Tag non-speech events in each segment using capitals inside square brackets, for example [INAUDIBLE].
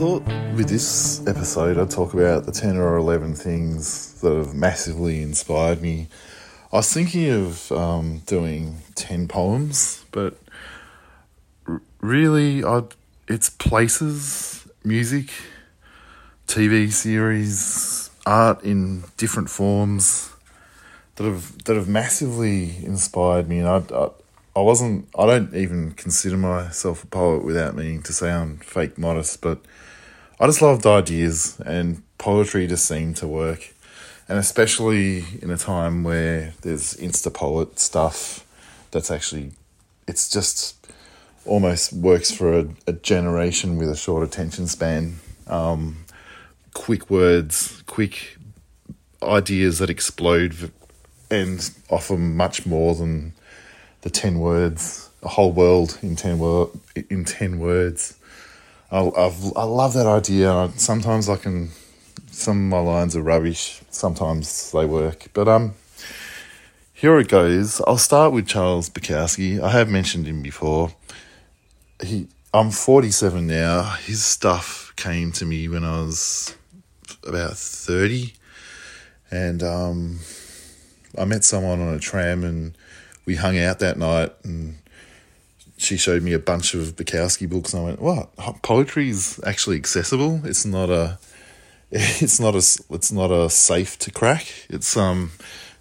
thought with this episode I'd talk about the 10 or 11 things that have massively inspired me. I was thinking of um, doing 10 poems, but r- really I'd, it's places, music, TV series, art in different forms that have that have massively inspired me and I, I I wasn't I don't even consider myself a poet without meaning to sound fake modest, but I just loved ideas and poetry just seemed to work. And especially in a time where there's insta poet stuff that's actually it's just almost works for a, a generation with a short attention span. Um, quick words, quick ideas that explode and offer much more than the 10 words, a whole world in 10, wor- in 10 words. I, I've, I love that idea. Sometimes I can, some of my lines are rubbish, sometimes they work. But um, here it goes. I'll start with Charles Bukowski. I have mentioned him before. He, I'm 47 now. His stuff came to me when I was about 30. And um, I met someone on a tram and we hung out that night and she showed me a bunch of Bukowski books and I went, "What? Poetry is actually accessible. It's not a [LAUGHS] it's not a it's not a safe to crack. It's um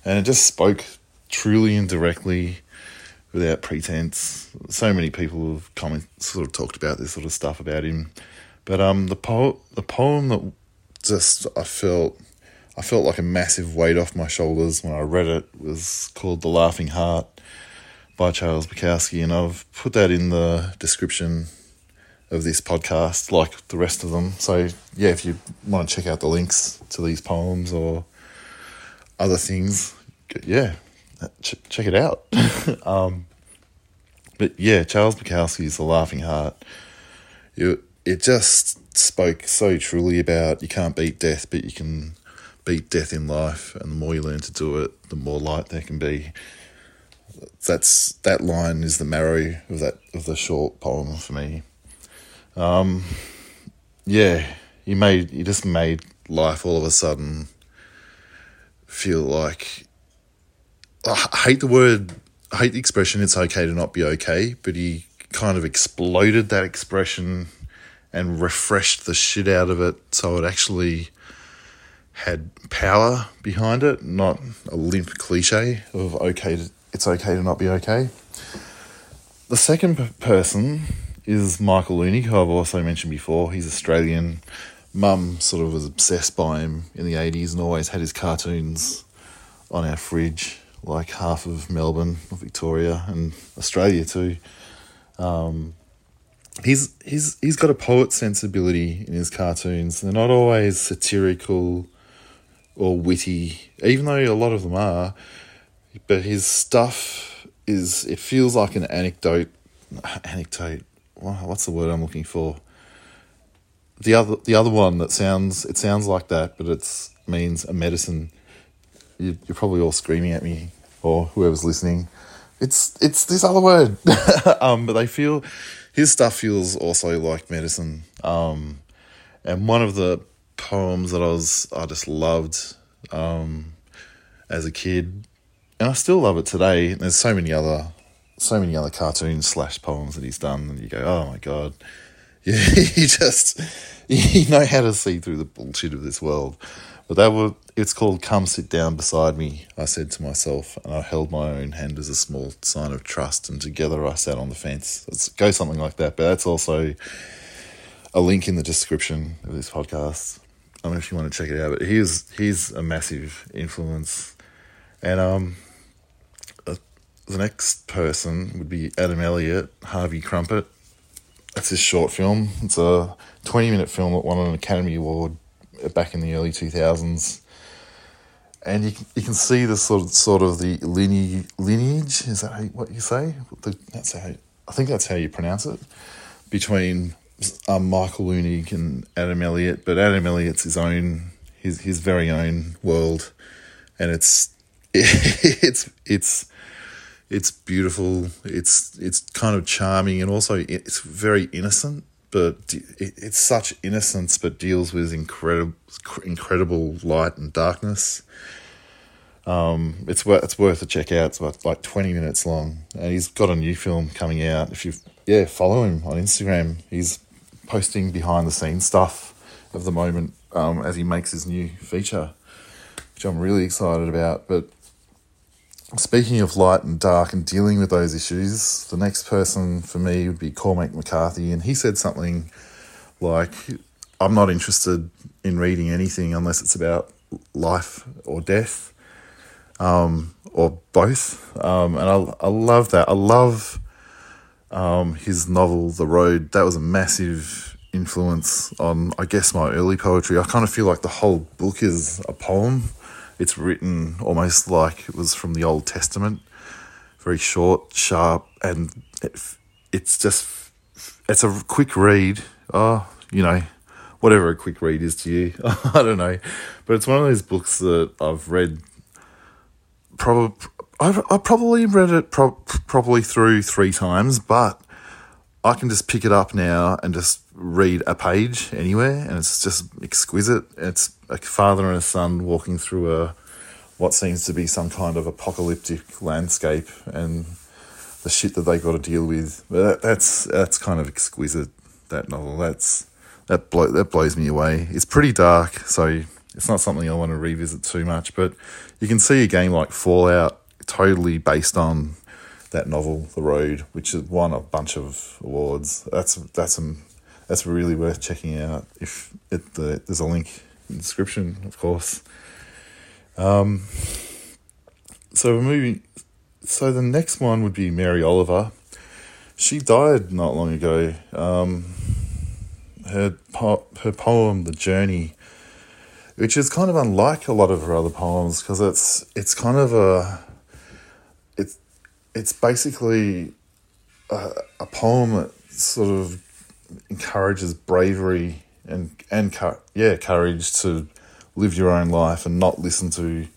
and it just spoke truly and directly without pretense. So many people have comment sort of talked about this sort of stuff about him. But um the po- the poem that just I felt I felt like a massive weight off my shoulders when I read it was called The Laughing Heart by Charles Bukowski, and I've put that in the description of this podcast, like the rest of them. So, yeah, if you want to check out the links to these poems or other things, yeah, ch- check it out. [LAUGHS] um, but yeah, Charles Bukowski's The Laughing Heart. It, it just spoke so truly about you can't beat death, but you can beat death in life, and the more you learn to do it, the more light there can be that's that line is the marrow of that of the short poem for me. Um, yeah, he made he just made life all of a sudden feel like I hate the word, I hate the expression. It's okay to not be okay, but he kind of exploded that expression and refreshed the shit out of it, so it actually had power behind it, not a limp cliche of okay to it's okay to not be okay. The second person is Michael Leunig, who I've also mentioned before. He's Australian. Mum sort of was obsessed by him in the 80s and always had his cartoons on our fridge, like half of Melbourne, Victoria, and Australia too. Um, he's he's he's got a poet sensibility in his cartoons. They're not always satirical or witty, even though a lot of them are but his stuff is it feels like an anecdote anecdote what's the word i'm looking for? The other the other one that sounds it sounds like that but it's means a medicine. You, you're probably all screaming at me or whoever's listening. It's it's this other word. [LAUGHS] Um but they feel his stuff feels also like medicine. Um and one of the poems that i was i just loved um as a kid and I still love it today. There's so many other, so many other cartoons slash poems that he's done, and you go, oh my god, [LAUGHS] yeah, you just you know how to see through the bullshit of this world. But that was it's called "Come Sit Down Beside Me." I said to myself, and I held my own hand as a small sign of trust, and together I sat on the fence. Let's go something like that. But that's also a link in the description of this podcast. I don't know if you want to check it out, but he's he's a massive influence, and um, the next person would be Adam Elliot, Harvey Krumpet. That's his short film. It's a 20 minute film that won an Academy Award back in the early 2000s. And you can, you can see the sort of, sort of the lineage, lineage is that what you say? The, that's how, I think that's how you pronounce it, between um, Michael Leunig and Adam Elliot. But Adam Elliot's his own, his, his very own world. And it's, [LAUGHS] it's, it's, it's beautiful. It's it's kind of charming and also it's very innocent. but it's such innocence, but deals with incredible, incredible light and darkness. Um, it's worth it's worth a check out. It's about like twenty minutes long, and he's got a new film coming out. If you yeah follow him on Instagram, he's posting behind the scenes stuff of the moment um, as he makes his new feature, which I'm really excited about. But speaking of light and dark and dealing with those issues, the next person for me would be Cormac McCarthy, and he said something like, "I'm not interested in reading anything unless it's about life or death." Um, or both, um, and I, I love that. I love um, his novel The Road. That was a massive influence on, I guess, my early poetry. I kind of feel like the whole book is a poem. It's written almost like it was from the Old Testament, very short, sharp, and it, it's just it's a quick read. Oh, you know, whatever a quick read is to you, [LAUGHS] I don't know, but it's one of those books that I've read. Probably, I've, I probably read it pro- probably through three times, but I can just pick it up now and just read a page anywhere, and it's just exquisite. It's a father and a son walking through a what seems to be some kind of apocalyptic landscape, and the shit that they got to deal with. That, that's that's kind of exquisite. That novel. That's that blow, that blows me away. It's pretty dark, so it's not something I want to revisit too much. But you can see a game like Fallout totally based on that novel, The Road, which has won a bunch of awards. That's that's a, that's really worth checking out. If it the, there's a link in the description, of course. Um, so we're moving. So the next one would be Mary Oliver. She died not long ago. Um, her po- her poem, The Journey, which is kind of unlike a lot of her other poems because it's it's kind of a it's basically a, a poem that sort of encourages bravery and and yeah courage to live your own life and not listen to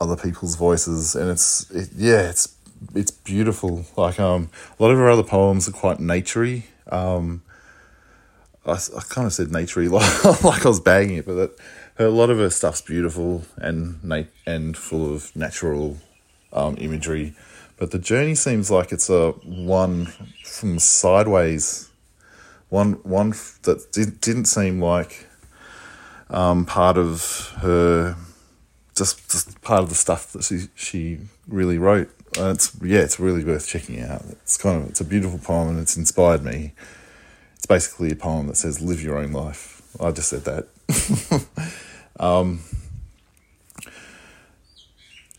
other people's voices. And it's it, yeah it's it's beautiful. Like um a lot of her other poems are quite naturey. Um I, I kind of said naturey like, [LAUGHS] like I was bagging it but that her, a lot of her stuff's beautiful and nat- and full of natural um, imagery but the journey seems like it's a one from sideways one one that did, didn't seem like um, part of her just just part of the stuff that she she really wrote. Uh, it's yeah, it's really worth checking out. It's kind of it's a beautiful poem and it's inspired me. It's basically a poem that says live your own life. I just said that. [LAUGHS] um,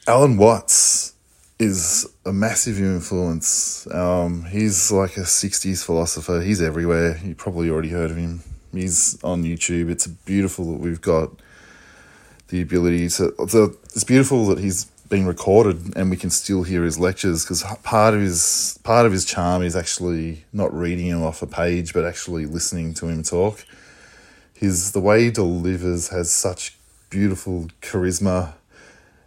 Alan Watts is a massive influence. Um, he's like a 60s philosopher. He's everywhere. You probably already heard of him. He's on YouTube. It's beautiful that we've got the ability to. It's beautiful that he's been recorded and we can still hear his lectures because part of his part of his charm is actually not reading him off a page but actually listening to him talk. His the way he delivers has such beautiful charisma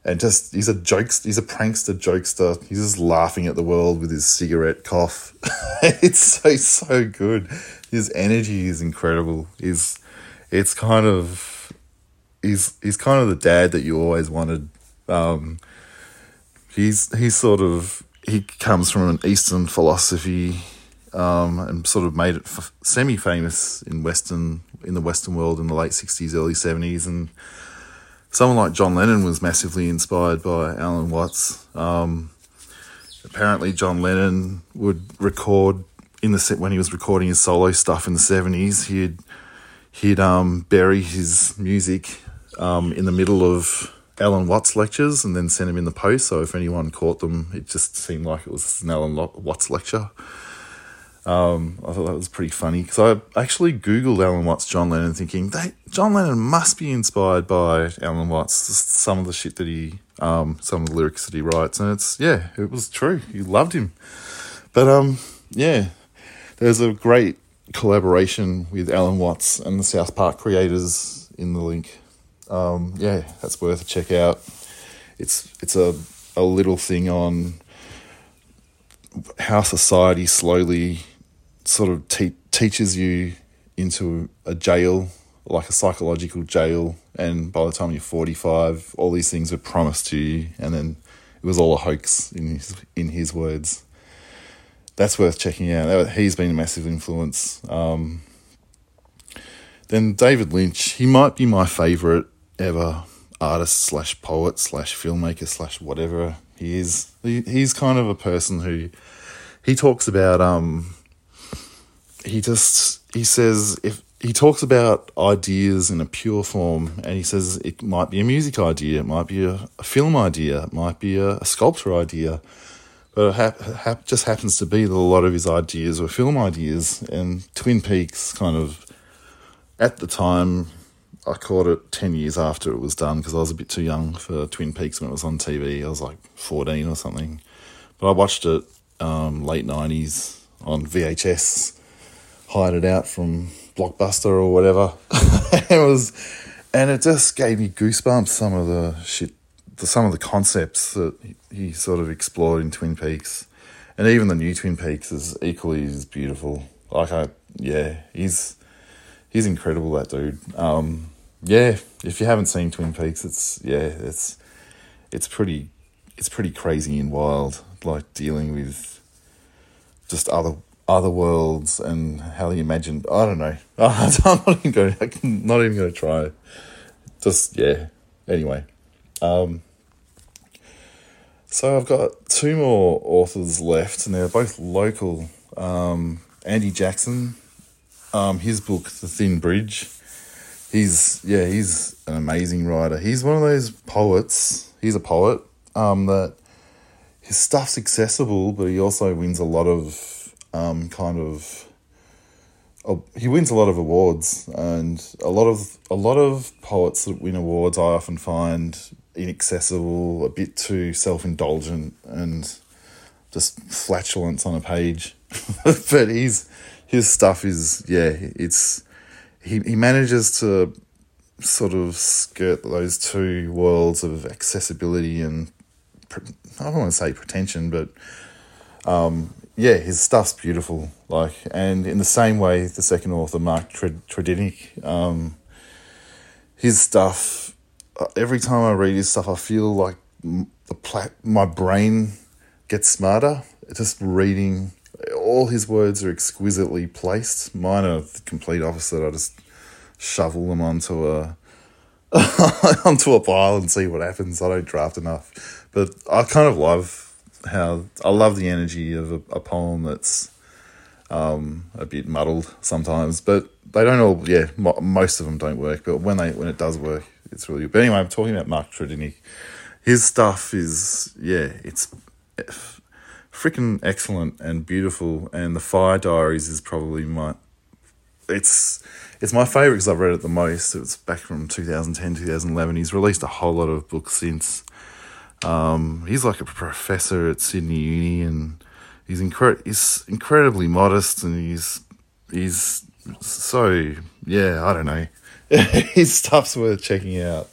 and just he's a jokes he's a prankster jokester. He's just laughing at the world with his cigarette cough. [LAUGHS] It's so so good. His energy is incredible. He's it's kind of he's he's kind of the dad that you always wanted. Um, he's he's sort of he comes from an eastern philosophy um, and sort of made it f- semi famous in western in the western world in the late 60s early 70s and someone like John Lennon was massively inspired by Alan Watts. Um, apparently, John Lennon would record in the set when he was recording his solo stuff in the seventies. He'd he'd um, bury his music um, in the middle of Alan Watts lectures and then send them in the post. So if anyone caught them, it just seemed like it was an Alan Watts lecture. Um, I thought that was pretty funny because I actually Googled Alan Watts, John Lennon, thinking that John Lennon must be inspired by Alan Watts, some of the shit that he, um, some of the lyrics that he writes. And it's, yeah, it was true. He loved him. But, um, yeah, there's a great collaboration with Alan Watts and the South Park creators in the link. Um, yeah, that's worth a check out. It's, it's a, a little thing on how society slowly sort of te- teaches you into a jail, like a psychological jail, and by the time you're 45, all these things were promised to you, and then it was all a hoax in his, in his words. That's worth checking out. He's been a massive influence. Um, then David Lynch, he might be my favourite ever artist slash poet slash filmmaker slash whatever he is. He, he's kind of a person who he talks about um he just he says if he talks about ideas in a pure form and he says it might be a music idea it might be a, a film idea it might be a, a sculpture idea. But it ha- ha- just happens to be that a lot of his ideas were film ideas and twin peaks kind of at the time i caught it 10 years after it was done because i was a bit too young for twin peaks when it was on tv i was like 14 or something. But i watched it um, late 90s on vhs hide it out from Blockbuster or whatever. [LAUGHS] it was, and it just gave me goosebumps. Some of the shit, the, some of the concepts that he, he sort of explored in Twin Peaks, and even the new Twin Peaks is equally as beautiful. Like I, yeah, he's he's incredible. That dude. Um, yeah, if you haven't seen Twin Peaks, it's yeah, it's it's pretty it's pretty crazy and wild. Like dealing with just other other worlds and how he imagined. I don't know. [LAUGHS] I'm not even going. Not even going to try. Just yeah. Anyway, um, so I've got two more authors left, and they're both local. Um, Andy Jackson, um, his book The Thin Bridge. He's yeah, he's an amazing writer. He's one of those poets. He's a poet. Um, that his stuff's accessible, but he also wins a lot of um, kind of oh, he wins a lot of awards, and a lot of a lot of poets that win awards I often find inaccessible, a bit too self indulgent, and just flatulence on a page. [LAUGHS] but he's his stuff is yeah, it's he he manages to sort of skirt those two worlds of accessibility and I don't want to say pretension, but um, yeah, his stuff's beautiful. Like, and in the same way, the second author, Mark Tredinnick, um, his stuff. Uh, every time I read his stuff, I feel like the pla- my brain gets smarter. Just reading, all his words are exquisitely placed. Mine are the complete opposite. I just shovel them onto a [LAUGHS] onto a pile and see what happens. I don't draft enough, but I kind of love how I love the energy of a, a poem that's um, a bit muddled sometimes, but they don't all. Yeah, mo- most of them don't work, but when they when it does work, it's really good. But anyway, I'm talking about Mark Tredinnick. His stuff is yeah, it's freaking excellent and beautiful, and the Fire Diaries is probably my. It's it's my favorite because I've read it the most. It was back from 2010, 2011. He's released a whole lot of books since. Um, he's like a professor at Sydney Uni, and he's incre- he's incredibly modest, and he's he's so yeah. I don't know. [LAUGHS] His stuff's worth checking out.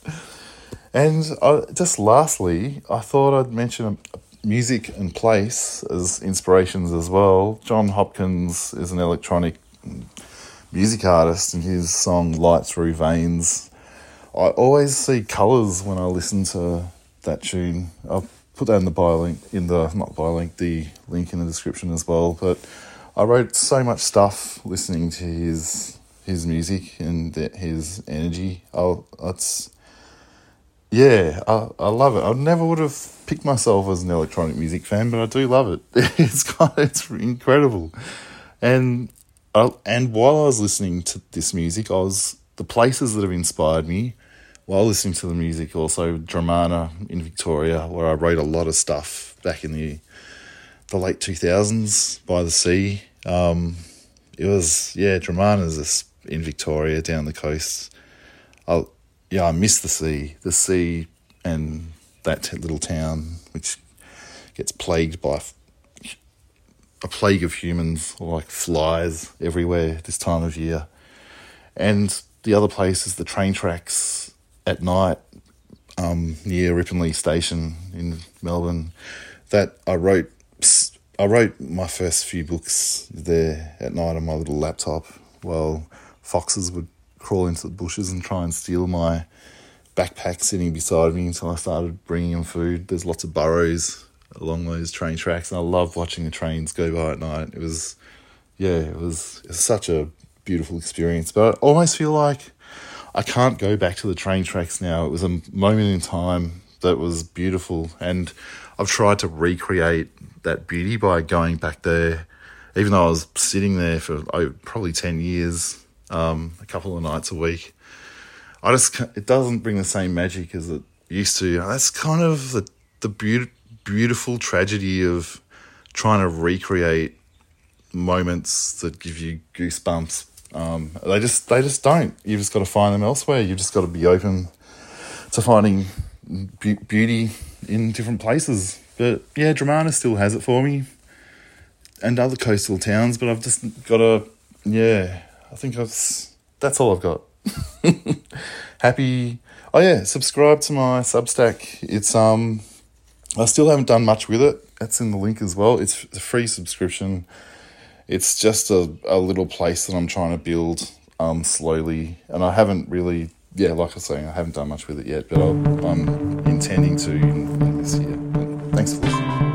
And I, just lastly, I thought I'd mention music and place as inspirations as well. Jon Hopkins is an electronic music artist, and his song "Light Through Veins." I always see colours when I listen to that tune. I'll put that in the bio link in the not bio link, the link in the description as well. But I wrote so much stuff listening to his his music and his energy. I'll it's yeah, I, I love it. I never would have picked myself as an electronic music fan, but I do love it. [LAUGHS] It's kind of, it's incredible, and I, and while I was listening to this music, I was the places that have inspired me while listening to the music, also Dromana in Victoria, where I wrote a lot of stuff back in the the late two thousands by the sea. Um, it was yeah, Dromana's in Victoria down the coast. I yeah, I miss the sea, the sea, and that little town which gets plagued by a plague of humans like flies everywhere this time of year. And the other place is the train tracks at night um, near Ripponlea Station in Melbourne that I wrote I wrote my first few books there at night on my little laptop while foxes would crawl into the bushes and try and steal my backpack sitting beside me until I started bringing them food. There's lots of burrows along those train tracks, and I love watching the trains go by at night. It was, yeah, it was, it was such a beautiful experience. But I almost feel like I can't go back to the train tracks now. It was a moment in time that was beautiful, and I've tried to recreate that beauty by going back there. Even though I was sitting there for oh, probably ten years, um, a couple of nights a week, I just it doesn't bring the same magic as it used to. That's kind of the the be- beautiful tragedy of trying to recreate moments that give you goosebumps. Um, they just they just don't. You've just got to find them elsewhere. You've just got to be open to finding be- beauty in different places. But yeah, Dromana still has it for me, and other coastal towns. But I've just got to yeah. I think that's that's all I've got. [LAUGHS] Happy. Oh yeah, subscribe to my Substack. It's um, I still haven't done much with it. That's in the link as well. It's a free subscription. It's just a, a little place that I'm trying to build um slowly, and I haven't really yeah, like I was saying, I haven't done much with it yet, but i am intending to in, in this year. Thanks for listening.